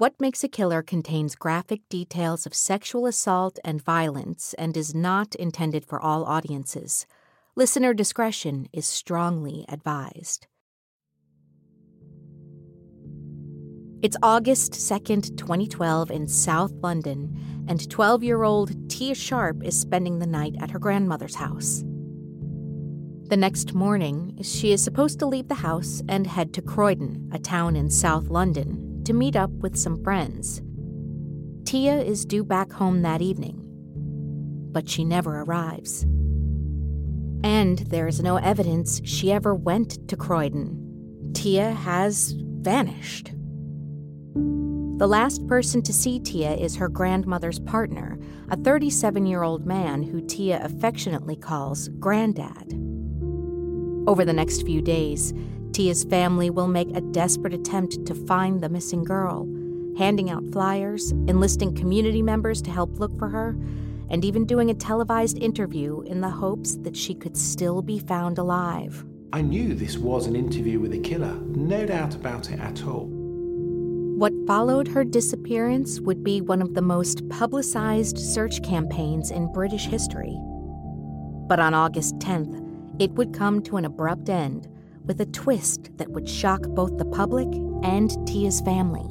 What Makes a Killer contains graphic details of sexual assault and violence and is not intended for all audiences. Listener discretion is strongly advised. It's August 2nd, 2012, in South London, and 12 year old Tia Sharp is spending the night at her grandmother's house. The next morning, she is supposed to leave the house and head to Croydon, a town in South London, to meet up with some friends. Tia is due back home that evening, but she never arrives. And there is no evidence she ever went to Croydon. Tia has vanished. The last person to see Tia is her grandmother's partner, a 37 year old man who Tia affectionately calls Granddad. Over the next few days, Tia's family will make a desperate attempt to find the missing girl, handing out flyers, enlisting community members to help look for her, and even doing a televised interview in the hopes that she could still be found alive. I knew this was an interview with a killer, no doubt about it at all. What followed her disappearance would be one of the most publicized search campaigns in British history. But on August 10th, it would come to an abrupt end with a twist that would shock both the public and Tia's family.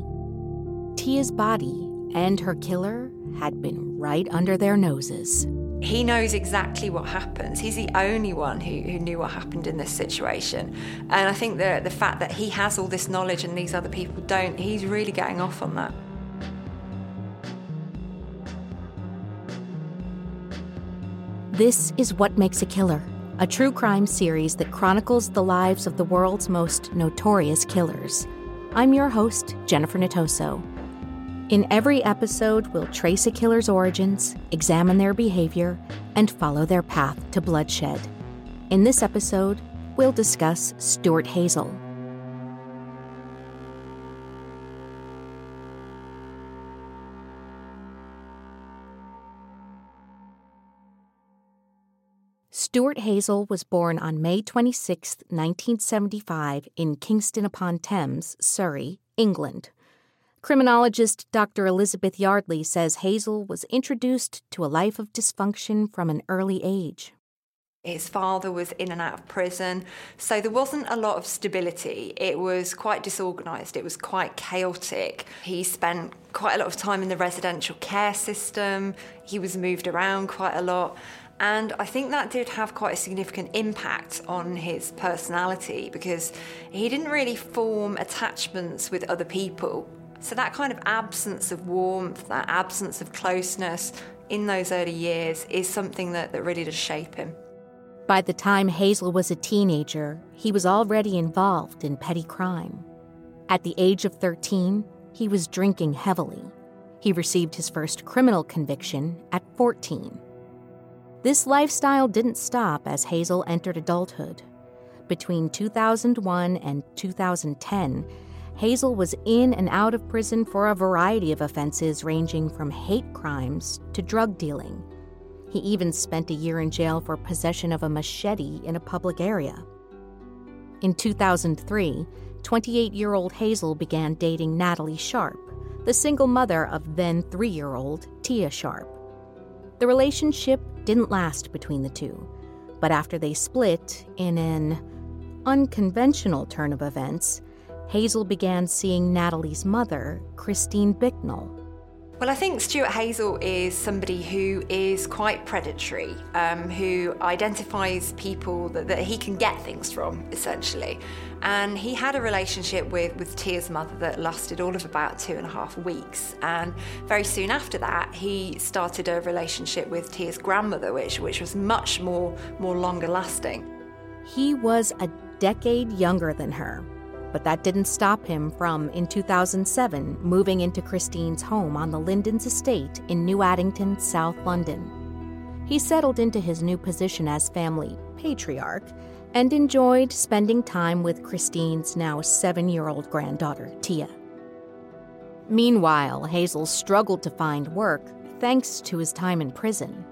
Tia's body and her killer had been right under their noses. He knows exactly what happens. He's the only one who, who knew what happened in this situation. And I think the, the fact that he has all this knowledge and these other people don't, he's really getting off on that. This is What Makes a Killer, a true crime series that chronicles the lives of the world's most notorious killers. I'm your host, Jennifer Natoso. In every episode, we'll trace a killer's origins, examine their behavior, and follow their path to bloodshed. In this episode, we'll discuss Stuart Hazell. Stuart Hazell was born on May 26, 1975, in Kingston upon Thames, Surrey, England. Criminologist Dr. Elizabeth Yardley says Hazell was introduced to a life of dysfunction from an early age. His father was in and out of prison, so there wasn't a lot of stability. It was quite disorganised, it was quite chaotic. He spent quite a lot of time in the residential care system, he was moved around quite a lot. And I think that did have quite a significant impact on his personality because he didn't really form attachments with other people. So, that kind of absence of warmth, that absence of closeness in those early years is something that, that really does shape him. By the time Hazell was a teenager, he was already involved in petty crime. At the age of 13, he was drinking heavily. He received his first criminal conviction at 14. This lifestyle didn't stop as Hazell entered adulthood. Between 2001 and 2010, Hazell was in and out of prison for a variety of offenses ranging from hate crimes to drug dealing. He even spent a year in jail for possession of a machete in a public area. In 2003, 28 year old Hazell began dating Natalie Sharp, the single mother of then three year old Tia Sharp. The relationship didn't last between the two, but after they split in an unconventional turn of events, Hazell began seeing Natalie's mother, Christine Bicknell, Well, I think Stuart Hazell is somebody who is quite predatory, um, who identifies people that, that, he can get things from, essentially. And he had a relationship with, with Tia's mother that lasted all of about two and a half weeks. And very soon after that, he started a relationship with Tia's grandmother, which, which was much more, more longer lasting. He was a decade younger than her, but that didn't stop him from, in 2007, moving into Christine's home on the Lindens estate in New Addington, South London. He settled into his new position as family patriarch and enjoyed spending time with Christine's now seven year old granddaughter, Tia. Meanwhile, Hazell struggled to find work thanks to his time in prison.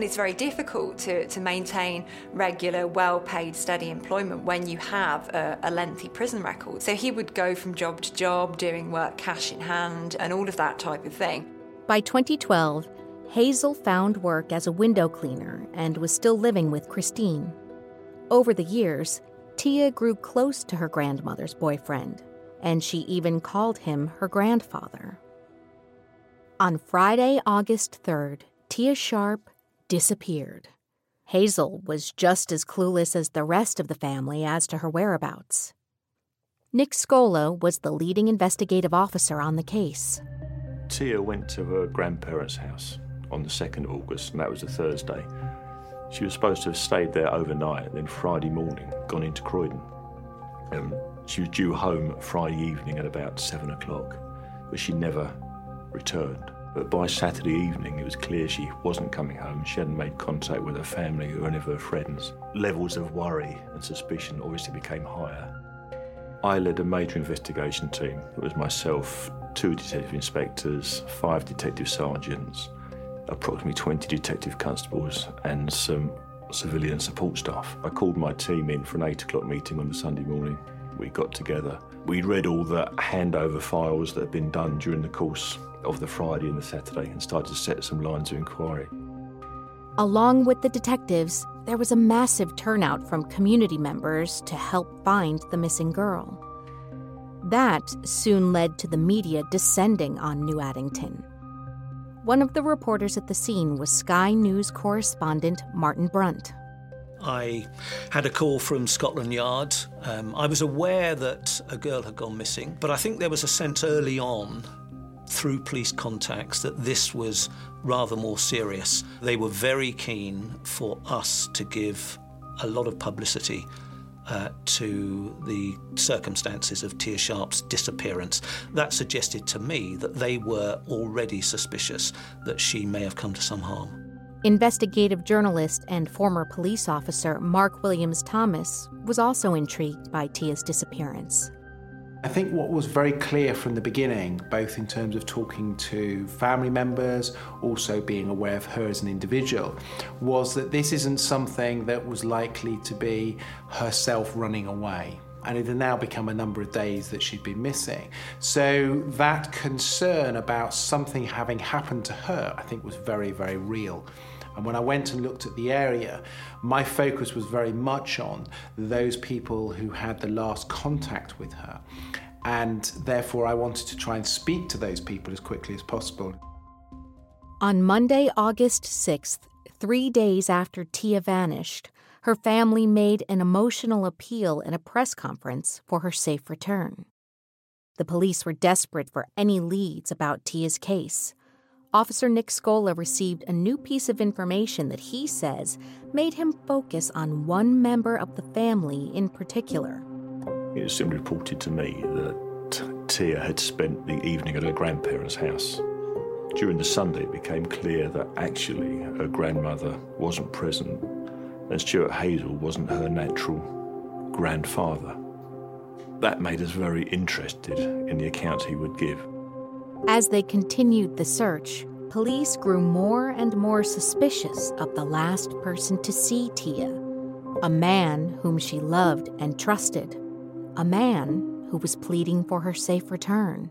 It's very difficult to, to maintain regular, well paid, steady employment when you have a, a, lengthy prison record. So he would go from job to job, doing work cash in hand, and all of that type of thing. By 2012, Hazell found work as a window cleaner and was still living with Christine. Over the years, Tia grew close to her grandmother's boyfriend, and she even called him her grandfather. On Friday, August 3rd, Tia Sharp disappeared. Hazell was just as clueless as the rest of the family as to her whereabouts. Nick Scola was the leading investigative officer on the case. Tia went to her grandparents' house on the 2nd of August, and that was a Thursday. She was supposed to have stayed there overnight, then Friday morning gone into Croydon. Um, she was due home Friday evening at about 7 o'clock, but she never returned. But by Saturday evening, it was clear she wasn't coming home. She hadn't made contact with her family or any of her friends. Levels of worry and suspicion obviously became higher. I led a major investigation team. It was myself, two detective inspectors, five detective sergeants, approximately 20 detective constables, and some civilian support staff. I called my team in for an 8 o'clock meeting on the Sunday morning. We got together. We read all the handover files that had been done during the course of the Friday and the Saturday and started to set some lines of inquiry. Along with the detectives, there was a massive turnout from community members to help find the missing girl. That soon led to the media descending on New Addington. One of the reporters at the scene was Sky News correspondent Martin Brunt. I had a call from Scotland Yard. Um, I was aware that a girl had gone missing, but I think there was a sense early on through police contacts that this was rather more serious. They were very keen for us to give a lot of publicity uh, to the circumstances of Tia Sharp's disappearance. That suggested to me that they were already suspicious that she may have come to some harm. Investigative journalist and former police officer Mark Williams Thomas was also intrigued by Tia's disappearance. I think what was very clear from the beginning, both in terms of talking to family members, also being aware of her as an individual, was that this isn't something that was likely to be herself running away. And it had now become a number of days that she'd been missing. So that concern about something having happened to her, I think, was very, very real. And when I went and looked at the area, my focus was very much on those people who had the last contact with her. And therefore, I wanted to try and speak to those people as quickly as possible. On Monday, August 6th, three days after Tia vanished, her family made an emotional appeal in a press conference for her safe return. The police were desperate for any leads about Tia's case. Officer Nick Scola received a new piece of information that he says made him focus on one member of the family in particular. It was simply reported to me that Tia had spent the evening at her grandparents' house. During the Sunday, it became clear that actually her grandmother wasn't present and Stuart Hazell wasn't her natural grandfather. That made us very interested in the accounts he would give. As they continued the search, police grew more and more suspicious of the last person to see Tia, a man whom she loved and trusted, a man who was pleading for her safe return.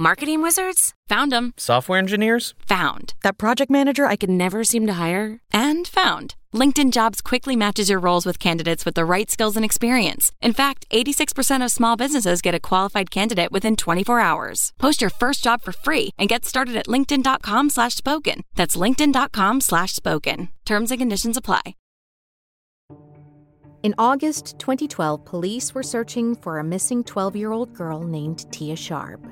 Marketing wizards? Found them. Software engineers? Found. That project manager I could never seem to hire? And found. LinkedIn Jobs quickly matches your roles with candidates with the right skills and experience. In fact, 86% of small businesses get a qualified candidate within 24 hours. Post your first job for free and get started at linkedin.com slash spoken. That's linkedin.com slash spoken. Terms and conditions apply. In August 2012, police were searching for a missing 12 year old girl named Tia Sharp.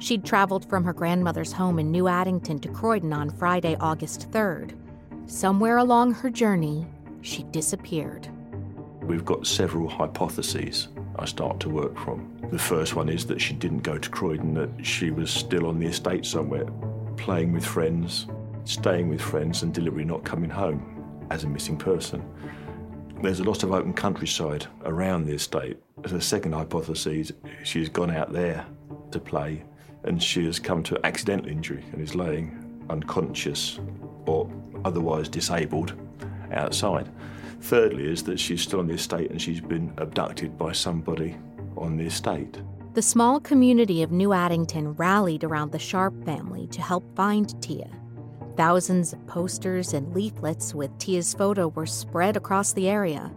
She'd traveled from her grandmother's home in New Addington to Croydon on Friday, August 3rd. Somewhere along her journey, she disappeared. We've got several hypotheses I start to work from. The first one is that she didn't go to Croydon, that she was still on the estate somewhere, playing with friends, staying with friends, and deliberately not coming home as a missing person. There's a lot of open countryside around the estate. The second hypothesis, she's gone out there to play and she has come to accidental injury and is laying unconscious or otherwise disabled outside. Thirdly, is that she's still on the estate and she's been abducted by somebody on the estate. The small community of New Addington rallied around the Sharp family to help find Tia. Thousands of posters and leaflets with Tia's photo were spread across the area.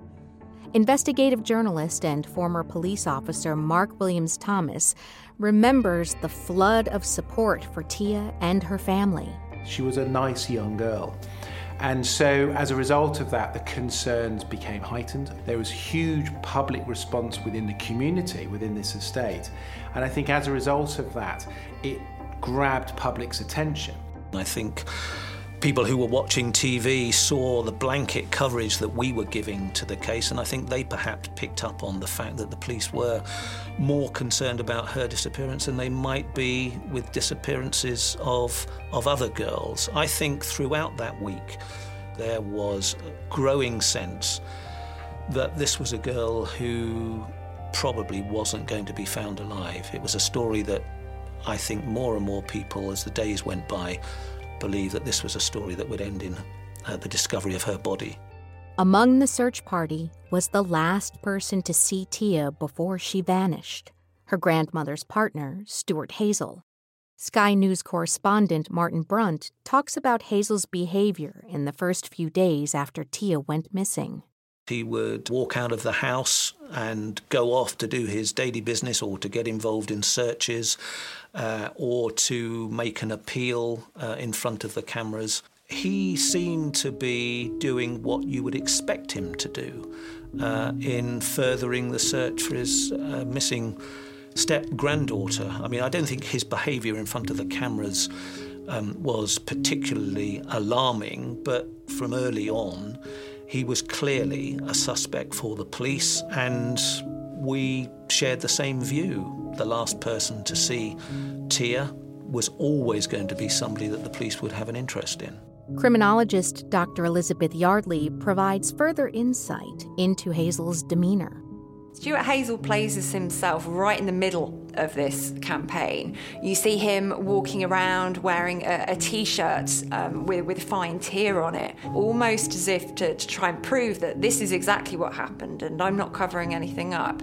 Investigative journalist and former police officer Mark Williams Thomas remembers the flood of support for Tia and her family. She was a nice young girl. And so, as a result of that, the concerns became heightened. There was huge public response within the community, within this estate. And I think as a result of that, it grabbed public's attention. I think people who were watching TV saw the blanket coverage that we were giving to the case, and I think they perhaps picked up on the fact that the police were more concerned about her disappearance than they might be with disappearances of, of other girls. I think throughout that week there was a growing sense that this was a girl who probably wasn't going to be found alive. It was a story that I think more and more people, as the days went by, believe that this was a story that would end in uh, the discovery of her body. Among the search party was the last person to see Tia before she vanished her grandmother's partner, Stuart Hazell. Sky News correspondent Martin Brunt talks about Hazell's behavior in the first few days after Tia went missing. He would walk out of the house and go off to do his daily business or to get involved in searches uh, or to make an appeal uh, in front of the cameras. He seemed to be doing what you would expect him to do uh, in furthering the search for his uh, missing step granddaughter. I mean, I don't think his behaviour in front of the cameras um, was particularly alarming, but from early on, he was clearly a suspect for the police, and we shared the same view. The last person to see Tia was always going to be somebody that the police would have an interest in. Criminologist Dr. Elizabeth Yardley provides further insight into Hazell's demeanor. Stuart Hazell places himself right in the middle of this campaign. You see him walking around wearing a a t-shirt um, with, with find Tia on it, almost as if to, to try and prove that this is exactly what happened and I'm not covering anything up.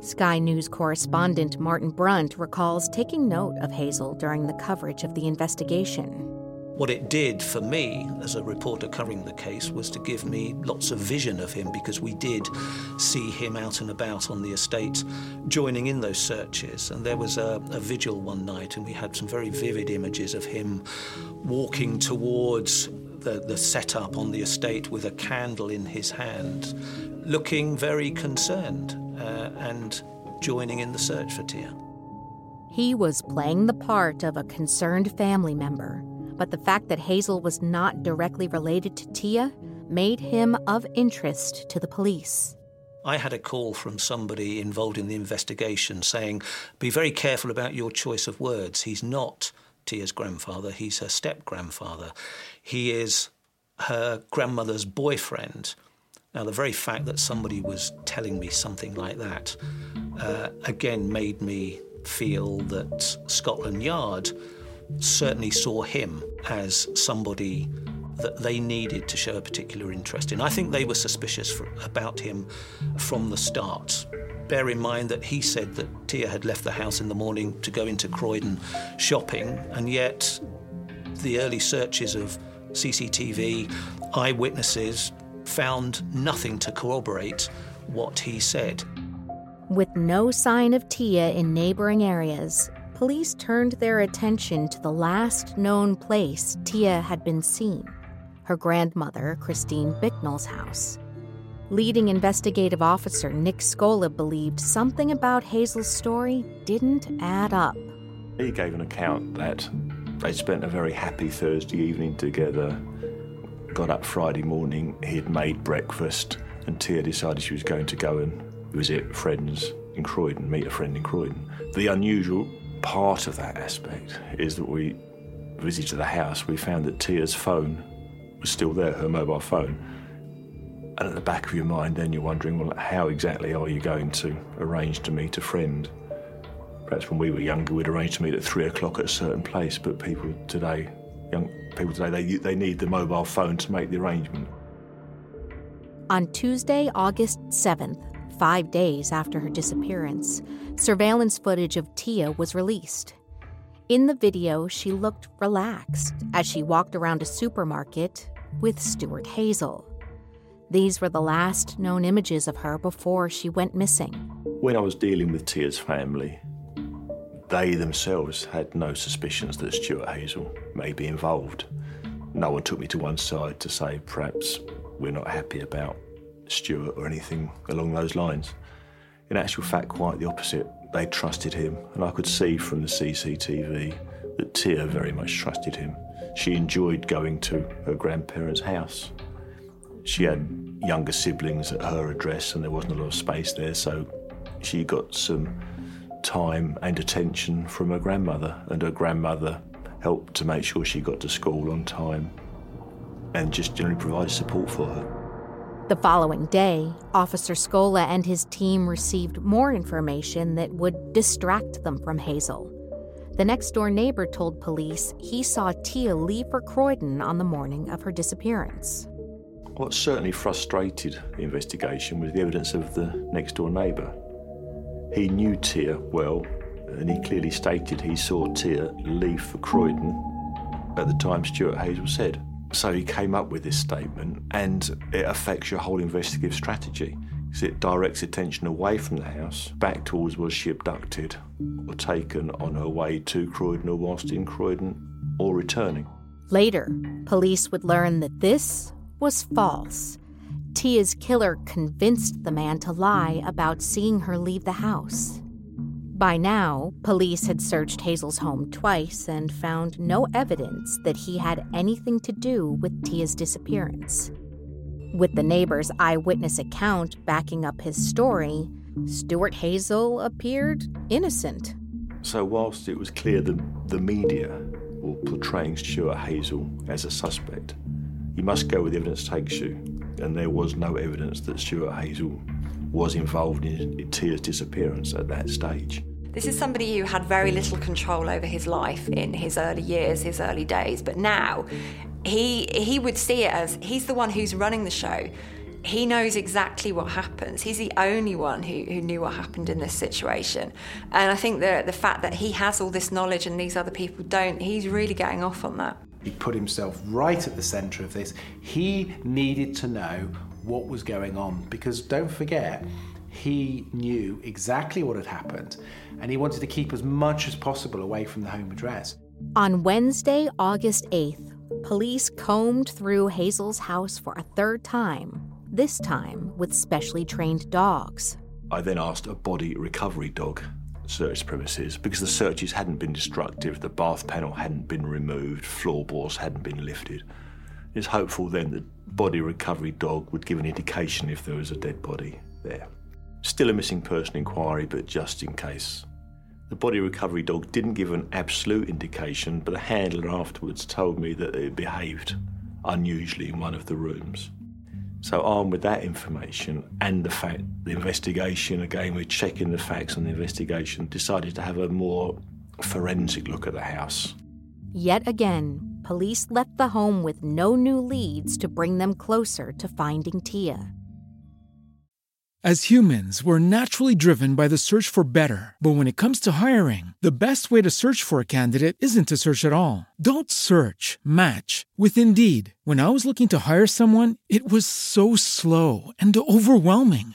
Sky News correspondent Martin Brunt recalls taking note of Hazell during the coverage of the investigation. What it did for me as a reporter covering the case was to give me lots of vision of him because we did see him out and about on the estate joining in those searches. And there was a, a vigil one night, and we had some very vivid images of him walking towards the, the setup on the estate with a candle in his hand, looking very concerned uh, and joining in the search for Tia. He was playing the part of a concerned family member but the fact that Hazell was not directly related to Tia made him of interest to the police. I had a call from somebody involved in the investigation saying, Be very careful about your choice of words. He's not Tia's grandfather, he's her step grandfather. He is her grandmother's boyfriend. Now, the very fact that somebody was telling me something like that uh, again made me feel that Scotland Yard certainly saw him as somebody that they needed to show a particular interest in. I think they were suspicious for, about him from the start. Bear in mind that he said that Tia had left the house in the morning to go into Croydon shopping, and yet the early searches of CCTV, eyewitnesses, found nothing to corroborate what he said. With no sign of Tia in neighboring areas, police turned their attention to the last known place Tia had been seen her grandmother, Christine Bicknell's house. Leading investigative officer Nick Scola believed something about Hazell's story didn't add up. He gave an account that they spent a very happy Thursday evening together, got up Friday morning, he'd made breakfast, and Tia decided she was going to go and visit friends in Croydon, meet a friend in Croydon. The unusual part of that aspect is that we visited the house, we found that Tia's phone was still there, her mobile phone. And at the back of your mind, then you're wondering, well, how exactly are you going to arrange to meet a friend? Perhaps when we were younger, we'd arrange to meet at three o'clock at a certain place, but people today, young people today, they, they need the mobile phone to make the arrangement. On Tuesday, August 7th, five days after her disappearance, surveillance footage of Tia was released. In the video, she looked relaxed as she walked around a supermarket with Stuart Hazell. These were the last known images of her before she went missing. When I was dealing with Tia's family, they themselves had no suspicions that Stuart Hazell may be involved. No one took me to one side to say perhaps we're not happy about Stuart or anything along those lines. In actual fact, quite the opposite. They trusted him, and I could see from the CCTV that Tia very much trusted him. She enjoyed going to her grandparents' house. She had younger siblings at her address, and there wasn't a lot of space there, so she got some time and attention from her grandmother, and her grandmother helped to make sure she got to school on time and just generally provided support for her. The following day, Officer Scola and his team received more information that would distract them from Hazell. The next door neighbor told police he saw Tia leave for Croydon on the morning of her disappearance. What certainly frustrated the investigation was the evidence of the next door neighbour. He knew Tia well, and he clearly stated he saw Tia leave for Croydon at the time Stuart Hazell said. So he came up with this statement, and it affects your whole investigative strategy. Because it directs attention away from the house, back towards was she abducted or taken on her way to Croydon or whilst in Croydon or returning. Later, police would learn that this was false. Tia's killer convinced the man to lie about seeing her leave the house. By now, police had searched Hazell's home twice and found no evidence that he had anything to do with Tia's disappearance. With the neighbor's eyewitness account backing up his story, Stuart Hazell appeared innocent. So, whilst it was clear that the media were portraying Stuart Hazell as a suspect, you must go where the evidence takes you, and there was no evidence that Stuart Hazell was involved in Tia's disappearance at that stage. This is somebody who had very little control over his life in his early years, his early days, but now he he would see it as he's the one who's running the show. He knows exactly what happens. He's the only one who, who knew what happened in this situation. And I think the the fact that he has all this knowledge and these other people don't, he's really getting off on that. He put himself right at the centre of this. He needed to know what was going on because don't forget, he knew exactly what had happened and he wanted to keep as much as possible away from the home address. On Wednesday, August 8th, police combed through Hazell's house for a third time, this time with specially trained dogs. I then asked a body recovery dog search premises because the searches hadn't been destructive, the bath panel hadn't been removed, floorboards hadn't been lifted. It's hopeful then that body recovery dog would give an indication if there was a dead body there. Still a missing person inquiry, but just in case. The body recovery dog didn't give an absolute indication, but a handler afterwards told me that it behaved unusually in one of the rooms. So, armed with that information and the fact, the investigation, again, we're checking the facts on the investigation, decided to have a more forensic look at the house. Yet again, police left the home with no new leads to bring them closer to finding Tia. As humans, we're naturally driven by the search for better. But when it comes to hiring, the best way to search for a candidate isn't to search at all. Don't search, match with Indeed. When I was looking to hire someone, it was so slow and overwhelming.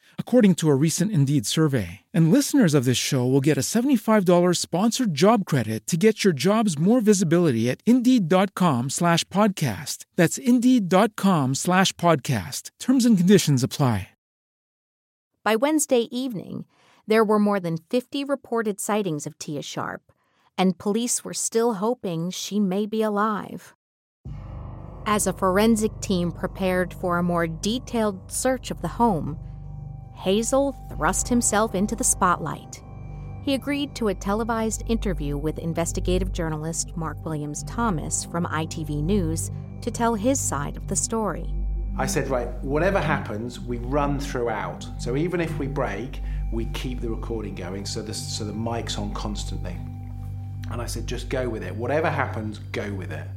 according to a recent Indeed survey. And listeners of this show will get a $75 sponsored job credit to get your jobs more visibility at Indeed.com slash podcast. That's Indeed.com slash podcast. Terms and conditions apply. By Wednesday evening, there were more than 50 reported sightings of Tia Sharp, and police were still hoping she may be alive. As a forensic team prepared for a more detailed search of the home, Hazell thrust himself into the spotlight. He agreed to a televised interview with investigative journalist Mark Williams Thomas from ITV News to tell his side of the story. I said, right, whatever happens, we run throughout. So even if we break, we keep the recording going so the, so the mic's on constantly. And I said, just go with it. Whatever happens, go with it.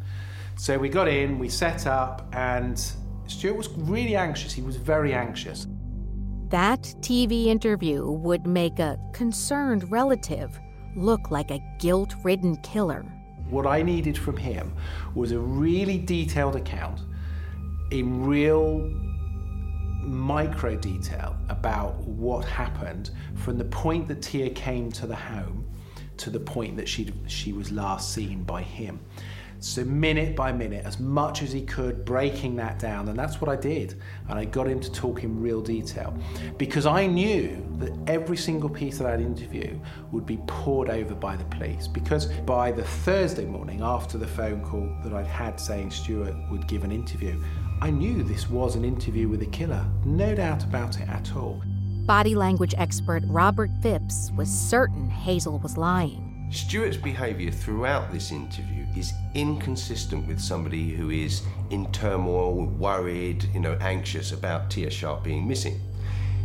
So we got in, we set up, and Stuart was really anxious. He was very anxious. That TV interview would make a concerned relative look like a guilt ridden killer. What I needed from him was a really detailed account in real micro detail about what happened from the point that Tia came to the home to the point that she she was last seen by him. So minute by minute, as much as he could, breaking that down, and that's what I did. And I got him to talk in real detail because I knew that every single piece of that interview would be poured over by the police. Because by the Thursday morning, after the phone call that I'd had saying Stuart would give an interview, I knew this was an interview with a killer, no doubt about it at all. Body language expert Robert Phipps was certain Hazell was lying. Stuart's behaviour throughout this interview is inconsistent with somebody who is in turmoil, worried, you know, anxious about Tia Sharp being missing.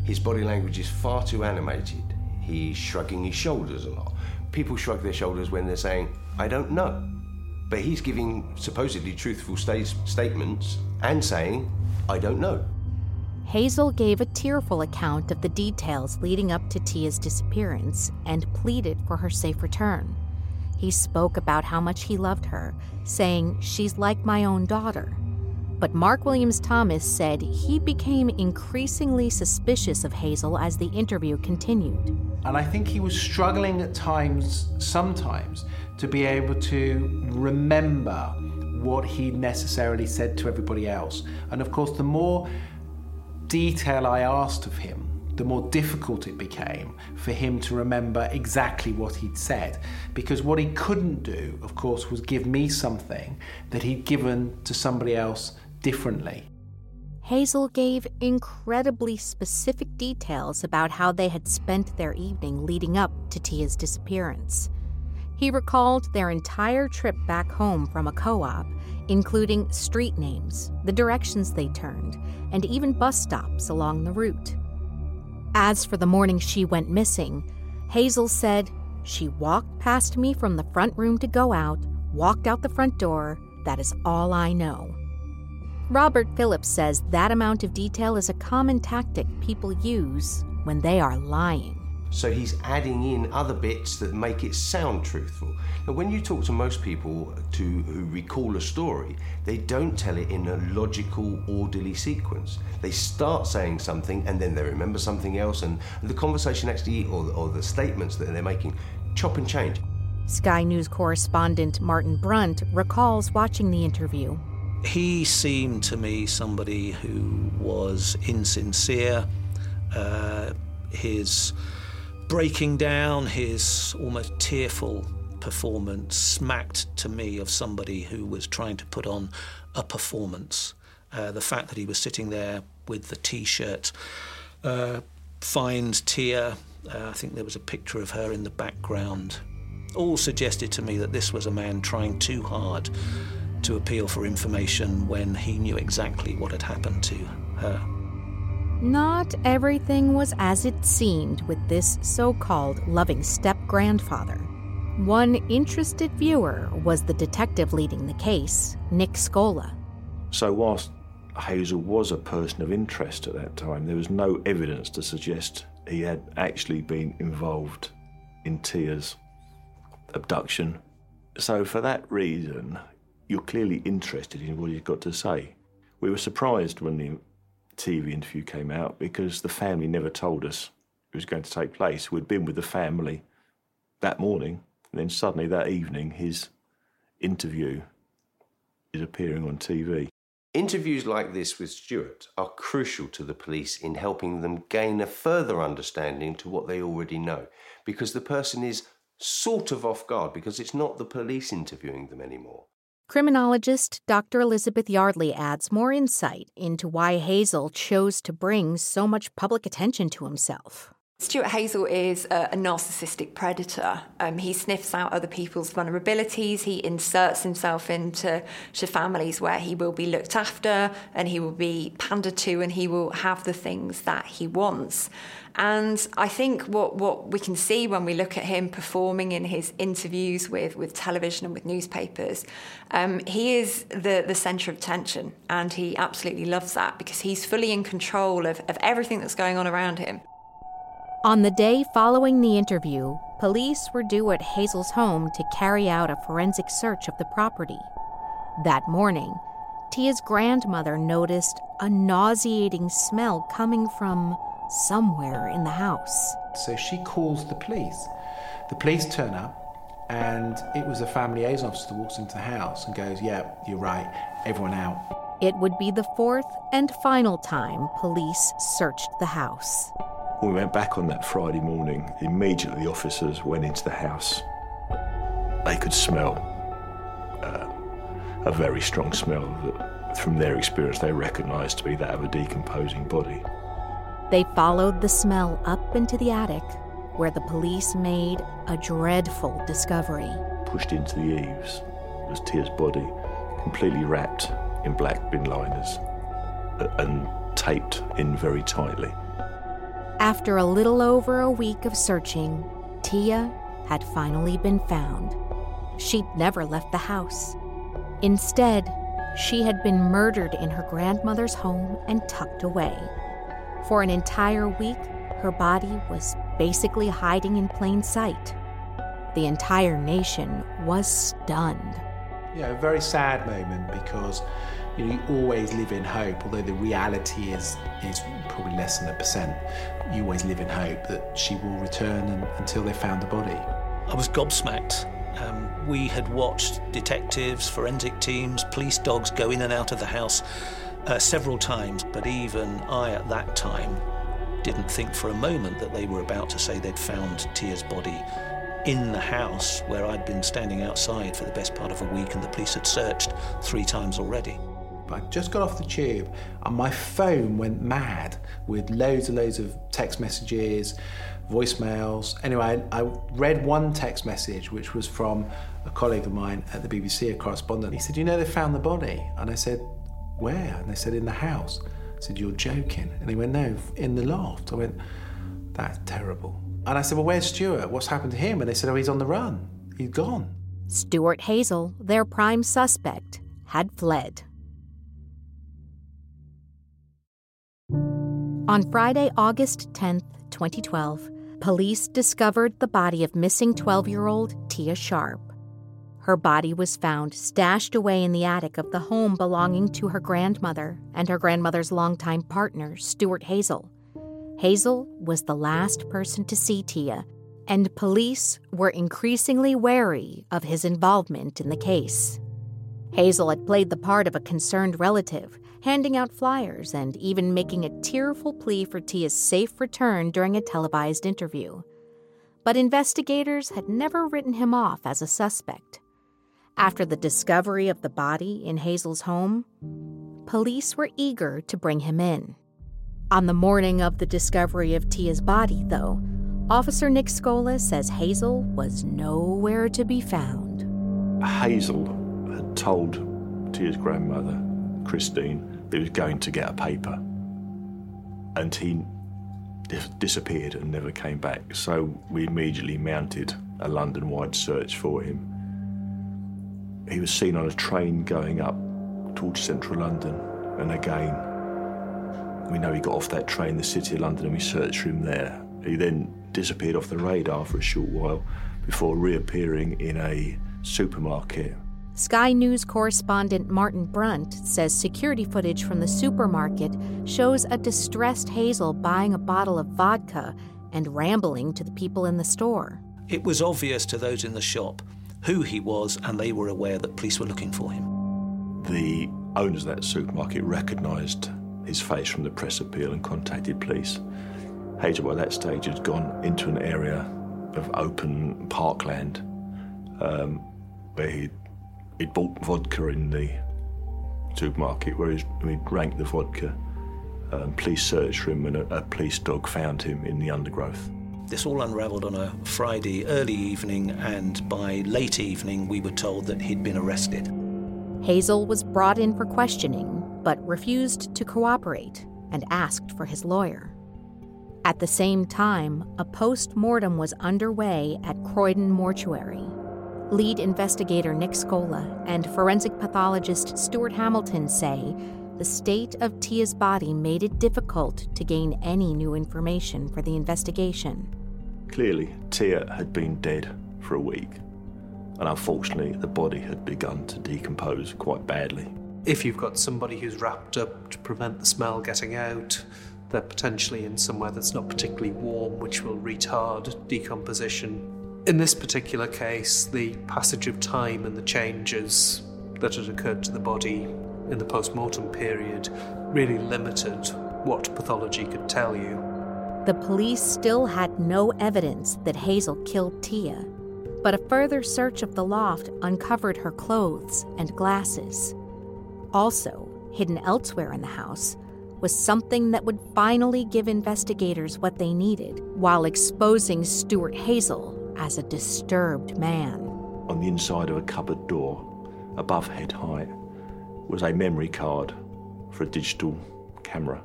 His body language is far too animated. He's shrugging his shoulders a lot. People shrug their shoulders when they're saying, I don't know. But he's giving supposedly truthful sta- statements and saying, I don't know. Hazell gave a tearful account of the details leading up to Tia's disappearance and pleaded for her safe return. He spoke about how much he loved her, saying, She's like my own daughter. But Mark Williams Thomas said he became increasingly suspicious of Hazell as the interview continued. And I think he was struggling at times, sometimes, to be able to remember what he necessarily said to everybody else. And of course, the more detail I asked of him, the more difficult it became for him to remember exactly what he'd said. Because what he couldn't do, of course, was give me something that he'd given to somebody else differently. Hazell gave incredibly specific details about how they had spent their evening leading up to Tia's disappearance. He recalled their entire trip back home from a co op, including street names, the directions they turned, and even bus stops along the route. As for the morning she went missing, Hazell said, She walked past me from the front room to go out, walked out the front door. That is all I know. Robert Phipps says that amount of detail is a common tactic people use when they are lying. So he's adding in other bits that make it sound truthful. Now, when you talk to most people to, who recall a story, they don't tell it in a logical, orderly sequence. They start saying something and then they remember something else, and the conversation actually, or, or the statements that they're making, chop and change. Sky News correspondent Martin Brunt recalls watching the interview. He seemed to me somebody who was insincere. Uh, his breaking down, his almost tearful performance smacked to me of somebody who was trying to put on a performance. Uh, the fact that he was sitting there with the t shirt, uh, find Tia, uh, I think there was a picture of her in the background, all suggested to me that this was a man trying too hard to appeal for information when he knew exactly what had happened to her. Not everything was as it seemed with this so called loving step grandfather. One interested viewer was the detective leading the case, Nick Scola. So, whilst Hazell was a person of interest at that time, there was no evidence to suggest he had actually been involved in Tia's abduction. So, for that reason, you're clearly interested in what he's got to say. We were surprised when the TV interview came out because the family never told us it was going to take place. We'd been with the family that morning, and then suddenly that evening, his interview is appearing on TV. Interviews like this with Stuart are crucial to the police in helping them gain a further understanding to what they already know, because the person is sort of off guard because it's not the police interviewing them anymore. Criminologist Dr. Elizabeth Yardley adds more insight into why Hazell chose to bring so much public attention to himself. Stuart Hazell is a, narcissistic predator. Um, he sniffs out other people's vulnerabilities. He inserts himself into to families where he will be looked after and he will be pandered to and he will have the things that he wants. And I think what, what we can see when we look at him performing in his interviews with, with television and with newspapers, um, he is the, the centre of attention. And he absolutely loves that because he's fully in control of, of everything that's going on around him. On the day following the interview, police were due at Hazell's home to carry out a forensic search of the property. That morning, Tia's grandmother noticed a nauseating smell coming from somewhere in the house. So she calls the police. The police turn up, and it was a family liaison officer walks into the house and goes, Yeah, you're right, everyone out. It would be the fourth and final time police searched the house. When we went back on that Friday morning, immediately the officers went into the house. They could smell uh, a very strong smell that, from their experience, they recognised to be that of a decomposing body. They followed the smell up into the attic, where the police made a dreadful discovery. Pushed into the eaves was Tia's body, completely wrapped in black bin liners uh, and taped in very tightly. After a little over a week of searching, Tia had finally been found. She'd never left the house. Instead, she had been murdered in her grandmother's home and tucked away. For an entire week, her body was basically hiding in plain sight. The entire nation was stunned. Yeah, a very sad moment because you, know, you always live in hope, although the reality is is probably less than a percent. You always live in hope that she will return and, until they found the body. I was gobsmacked. Um, we had watched detectives, forensic teams, police dogs go in and out of the house uh, several times, but even I at that time didn't think for a moment that they were about to say they'd found Tia's body in the house where I'd been standing outside for the best part of a week and the police had searched three times already. I just got off the tube and my phone went mad with loads and loads of text messages, voicemails. Anyway, I, read one text message which was from a colleague of mine at the BBC, a correspondent. He said, You know, they found the body. And I said, Where? And they said, In the house. I said, You're joking. And he went, No, in the loft. I went, That's terrible. And I said, Well, where's Stuart? What's happened to him? And they said, Oh, he's on the run. He's gone. Stuart Hazell, their prime suspect, had fled. On Friday, August 10, 2012, police discovered the body of missing 12 year old Tia Sharp. Her body was found stashed away in the attic of the home belonging to her grandmother and her grandmother's longtime partner, Stuart Hazell. Hazell was the last person to see Tia, and police were increasingly wary of his involvement in the case. Hazell had played the part of a concerned relative, handing out flyers and even making a tearful plea for Tia's safe return during a televised interview. But investigators had never written him off as a suspect. After the discovery of the body in Hazell's home, police were eager to bring him in. On the morning of the discovery of Tia's body, though, Officer Nick Scola says Hazell was nowhere to be found. Hazell had told Tia's grandmother, Christine, that he was going to get a paper. And he dis- disappeared and never came back. So we immediately mounted a London wide search for him. He was seen on a train going up towards central London, and again, we know he got off that train in the city of London and we searched for him there. He then disappeared off the radar for a short while before reappearing in a supermarket. Sky News correspondent Martin Brunt says security footage from the supermarket shows a distressed Hazell buying a bottle of vodka and rambling to the people in the store. It was obvious to those in the shop who he was, and they were aware that police were looking for him. The owners of that supermarket recognised his face from the press appeal and contacted police. Hazell, by that stage, had gone into an area of open parkland um, where he'd, he'd bought vodka in the supermarket, where he'd, he'd drank the vodka. Um, police searched for him, and a, a police dog found him in the undergrowth. This all unravelled on a Friday early evening, and by late evening, we were told that he'd been arrested. Hazell was brought in for questioning, but refused to cooperate and asked for his lawyer. At the same time, a post mortem was underway at Croydon Mortuary. Lead investigator Nick Scola and forensic pathologist Stuart Hamilton say the state of Tia's body made it difficult to gain any new information for the investigation. Clearly, Tia had been dead for a week, and unfortunately, the body had begun to decompose quite badly. If you've got somebody who's wrapped up to prevent the smell getting out, they're potentially in somewhere that's not particularly warm, which will retard decomposition. In this particular case, the passage of time and the changes that had occurred to the body in the post mortem period really limited what pathology could tell you. The police still had no evidence that Hazell killed Tia, but a further search of the loft uncovered her clothes and glasses. Also, hidden elsewhere in the house was something that would finally give investigators what they needed while exposing Stuart Hazell as a disturbed man. On the inside of a cupboard door, above head height, was a memory card for a digital camera.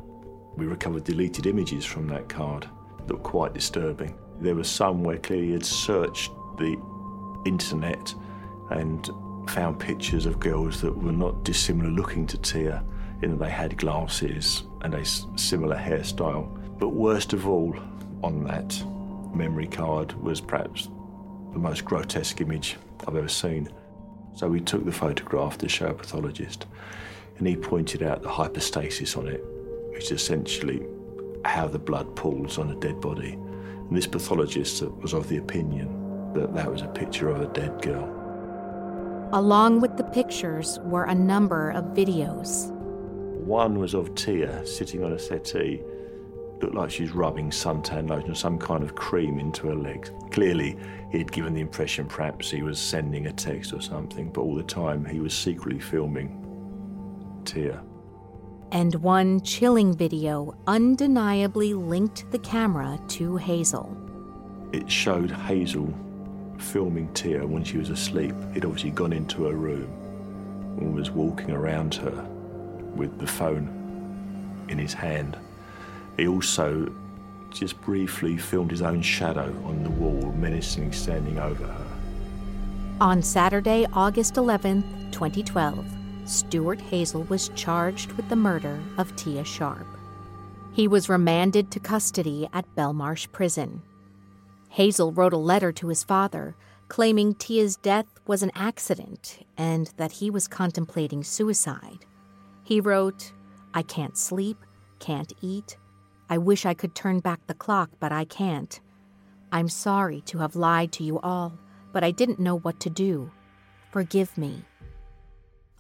We recovered deleted images from that card that were quite disturbing. There were some where clearly had searched the internet and found pictures of girls that were not dissimilar looking to Tia in that they had glasses and a similar hairstyle. But worst of all, on that memory card was perhaps the most grotesque image I've ever seen. So we took the photograph to show a pathologist, and he pointed out the hypostasis on it, which is essentially how the blood pools on a dead body. And this pathologist was of the opinion that that was a picture of a dead girl. Along with the pictures were a number of videos. One was of Tia sitting on a settee, looked like she's rubbing suntan lotion or some kind of cream into her legs. Clearly, he had given the impression perhaps he was sending a text or something, but all the time he was secretly filming Tia. And one chilling video undeniably linked the camera to Hazell. It showed Hazell filming Tia when she was asleep. He'd obviously gone into her room and was walking around her with the phone in his hand. He also just briefly filmed his own shadow on the wall, menacingly standing over her. On Saturday, August 11th, 2012, Stuart Hazell was charged with the murder of Tia Sharp. He was remanded to custody at Belmarsh Prison. Hazell wrote a letter to his father claiming Tia's death was an accident and that he was contemplating suicide. He wrote, I can't sleep, can't eat. I wish I could turn back the clock, but I can't. I'm sorry to have lied to you all, but I didn't know what to do. Forgive me.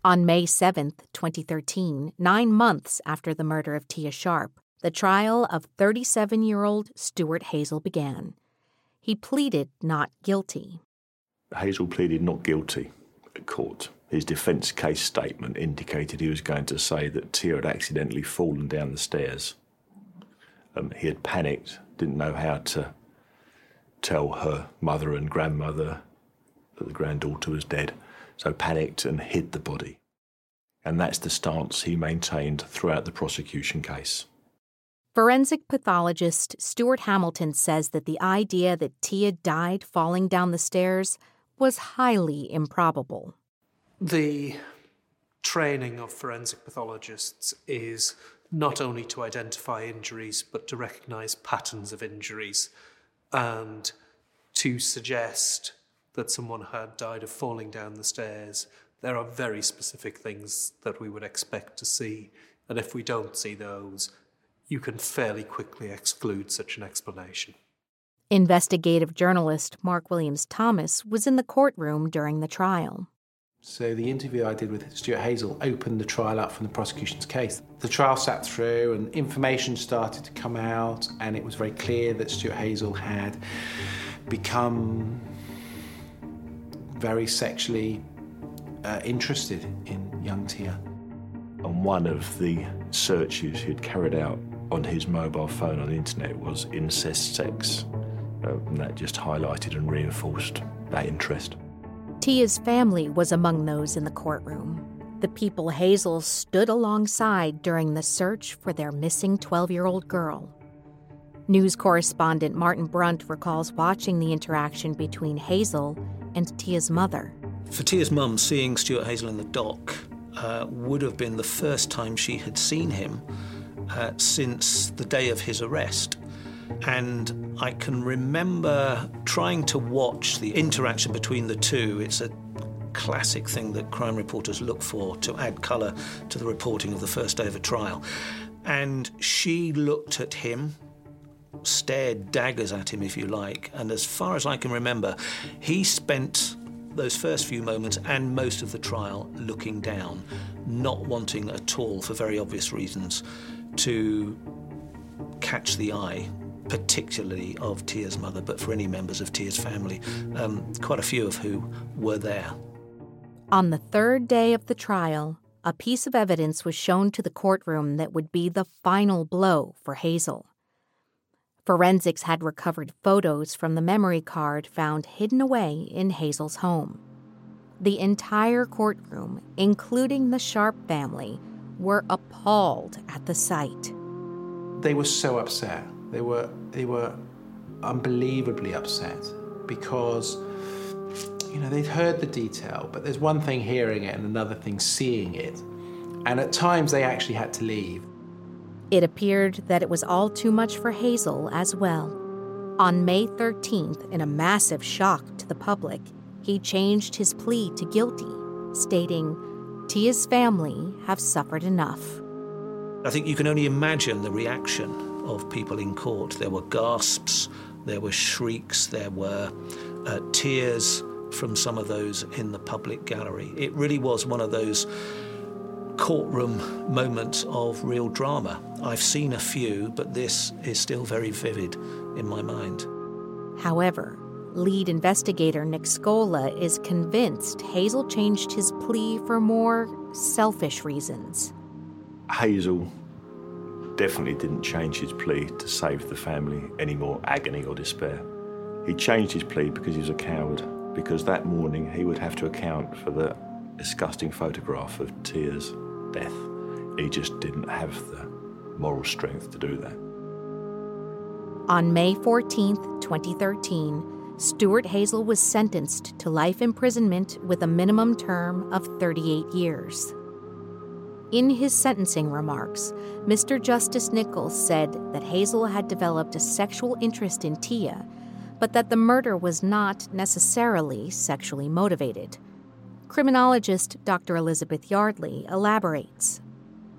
On May 7, 2013, nine months after the murder of Tia Sharp, the trial of 37 year old Stuart Hazell began. He pleaded not guilty. Hazell pleaded not guilty at court. His defence case statement indicated he was going to say that Tia had accidentally fallen down the stairs. Um, he had panicked, didn't know how to tell her mother and grandmother that the granddaughter was dead, so panicked and hid the body. And that's the stance he maintained throughout the prosecution case. Forensic pathologist Stuart Hamilton says that the idea that Tia died falling down the stairs was highly improbable. The training of forensic pathologists is not only to identify injuries, but to recognize patterns of injuries and to suggest that someone had died of falling down the stairs. There are very specific things that we would expect to see, and if we don't see those, you can fairly quickly exclude such an explanation. Investigative journalist Mark Williams Thomas was in the courtroom during the trial. So, the interview I did with Stuart Hazell opened the trial up from the prosecution's case. The trial sat through, and information started to come out, and it was very clear that Stuart Hazell had become very sexually uh, interested in young Tia. And one of the searches he'd carried out on his mobile phone on the internet was incest sex. Uh, and that just highlighted and reinforced that interest. Tia's family was among those in the courtroom. The people Hazell stood alongside during the search for their missing 12 year old girl. News correspondent Martin Brunt recalls watching the interaction between Hazell and Tia's mother. For Tia's mum, seeing Stuart Hazell in the dock uh, would have been the first time she had seen him uh, since the day of his arrest. And I can remember trying to watch the interaction between the two. It's a classic thing that crime reporters look for to add colour to the reporting of the first day of a trial. And she looked at him, stared daggers at him, if you like, and as far as I can remember, he spent those first few moments and most of the trial looking down, not wanting at all, for very obvious reasons, to catch the eye, particularly of Tia's mother, but for any members of Tia's family, um, quite a few of who were there. On the third day of the trial, a piece of evidence was shown to the courtroom that would be the final blow for Hazell. Forensics had recovered photos from the memory card found hidden away in Hazell's home. The entire courtroom, including the Sharp family, were appalled at the sight. They were so upset. They were they were unbelievably upset because you know they'd heard the detail, but there's one thing hearing it and another thing seeing it. And at times they actually had to leave. It appeared that it was all too much for Hazell as well. On May 13th, in a massive shock to the public, he changed his plea to guilty, stating, Tia's family have suffered enough. I think you can only imagine the reaction of people in court. There were gasps, there were shrieks, there were uh, tears from some of those in the public gallery. It really was one of those courtroom moments of real drama. I've seen a few, but this is still very vivid in my mind. However, Lead investigator Nick Scola is convinced Hazell changed his plea for more selfish reasons. Hazell definitely didn't change his plea to save the family any more agony or despair. He changed his plea because he was a coward, because that morning he would have to account for the disgusting photograph of Tia's death. He just didn't have the moral strength to do that. On May 14, 2013, Stuart Hazell was sentenced to life imprisonment with a minimum term of 38 years. In his sentencing remarks, Mr. Justice Nichols said that Hazell had developed a sexual interest in Tia, but that the murder was not necessarily sexually motivated. Criminologist Dr. Elizabeth Yardley elaborates.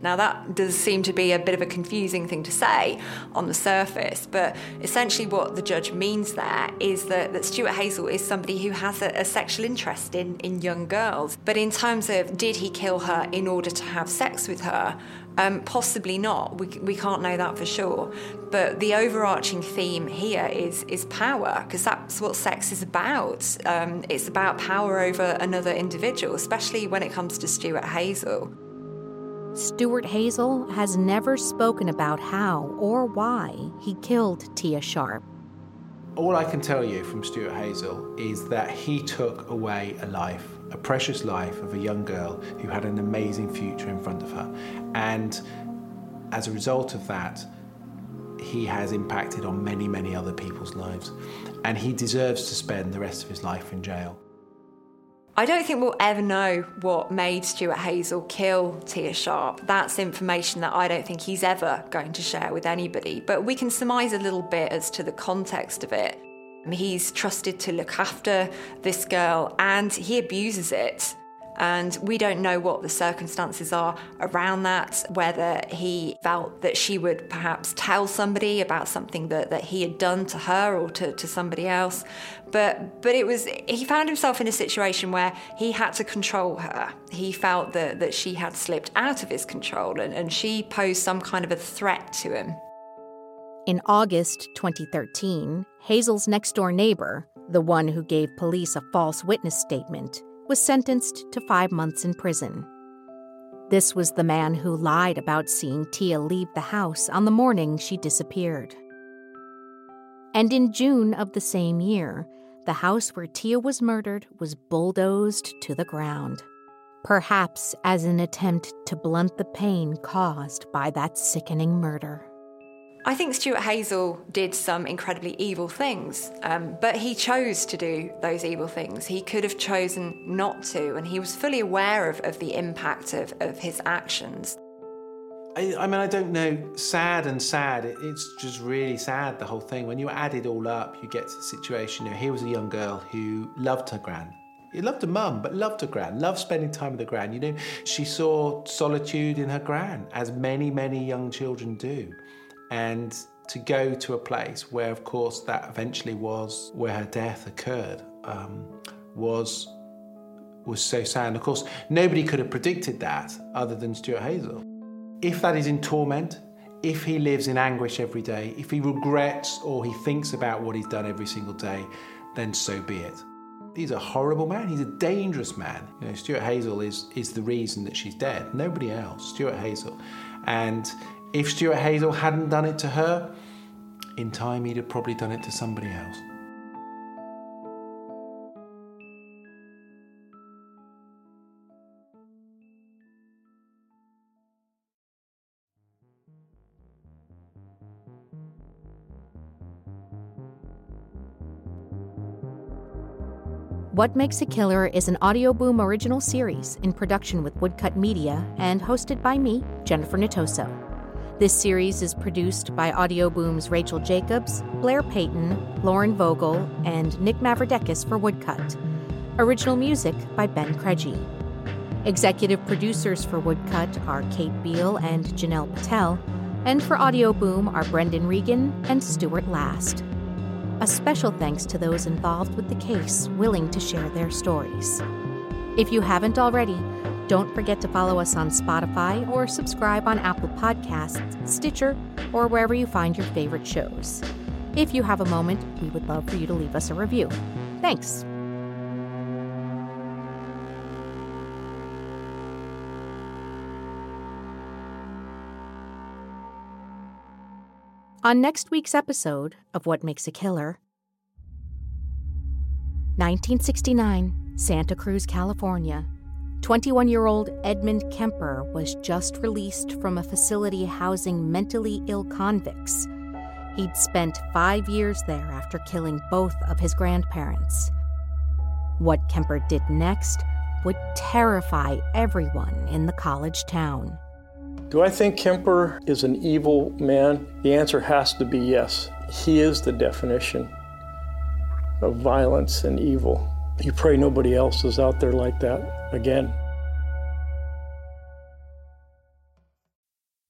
Now, that does seem to be a bit of a confusing thing to say on the surface, but essentially, what the judge means there is that, that Stuart Hazell is somebody who has a, a sexual interest in, in young girls. But in terms of did he kill her in order to have sex with her, um, possibly not. We, we can't know that for sure. But the overarching theme here is is power, because that's what sex is about. Um, it's about power over another individual, especially when it comes to Stuart Hazell. Stuart Hazell has never spoken about how or why he killed Tia Sharp. All I can tell you from Stuart Hazell is that he took away a life, a precious life of a young girl who had an amazing future in front of her. And as a result of that, he has impacted on many, many other people's lives. And he deserves to spend the rest of his life in jail. I don't think we'll ever know what made Stuart Hazell kill Tia Sharp. That's information that I don't think he's ever going to share with anybody. But we can surmise a little bit as to the context of it. He's trusted to look after this girl and he abuses it. And we don't know what the circumstances are around that, whether he felt that she would perhaps tell somebody about something that, that he had done to her or to, to somebody else. But but it was he found himself in a situation where he had to control her. He felt that, that she had slipped out of his control and, and she posed some kind of a threat to him. In August 2013, Hazell's next door neighbor, the one who gave police a false witness statement, was sentenced to five months in prison. This was the man who lied about seeing Tia leave the house on the morning she disappeared. And in June of the same year, the house where Tia was murdered was bulldozed to the ground, perhaps as an attempt to blunt the pain caused by that sickening murder. I think Stuart Hazell did some incredibly evil things, um, but he chose to do those evil things. He could have chosen not to, and he was fully aware of, of the impact of, of his actions. I, I, mean, I don't know. Sad and sad. It, it's just really sad, the whole thing. When you add it all up, you get to the situation. You know, here was a young girl who loved her gran. He loved her mum, but loved her gran, loved spending time with her gran. You know, she saw solitude in her gran, as many, many young children do and to go to a place where, of course, that eventually was where her death occurred um, was was so sad. And of course, nobody could have predicted that other than Stuart Hazell. If that is in torment, if he lives in anguish every day, if he regrets or he thinks about what he's done every single day, then so be it. He's a horrible man. He's a dangerous man. You know, Stuart Hazell is is the reason that she's dead. Nobody else. Stuart Hazell, and if Stuart Hazell hadn't done it to her, in time he'd have probably done it to somebody else. What Makes a Killer is an Audioboom original series in production with Woodcut Media and hosted by me, Jennifer Natoso. This series is produced by Audioboom's Rachel Jacobs, Blair Payton, Lauren Vogel, and Nick Mavrodekis for Woodcut. Original music by Ben Craigie. Executive producers for Woodcut are Kate Beale and Janelle Patel, and for Audioboom are Brendan Regan and Stuart Last. A special thanks to those involved with the case willing to share their stories. If you haven't already, don't forget to follow us on Spotify or subscribe on Apple Podcasts, Stitcher, or wherever you find your favorite shows. If you have a moment, we would love for you to leave us a review. Thanks. On next week's episode of What Makes a Killer, 1969, Santa Cruz, California. 21 year old Edmund Kemper was just released from a facility housing mentally ill convicts. He'd spent five years there after killing both of his grandparents. What Kemper did next would terrify everyone in the college town. Do I think Kemper is an evil man? The answer has to be yes. He is the definition of violence and evil. You pray nobody else is out there like that again.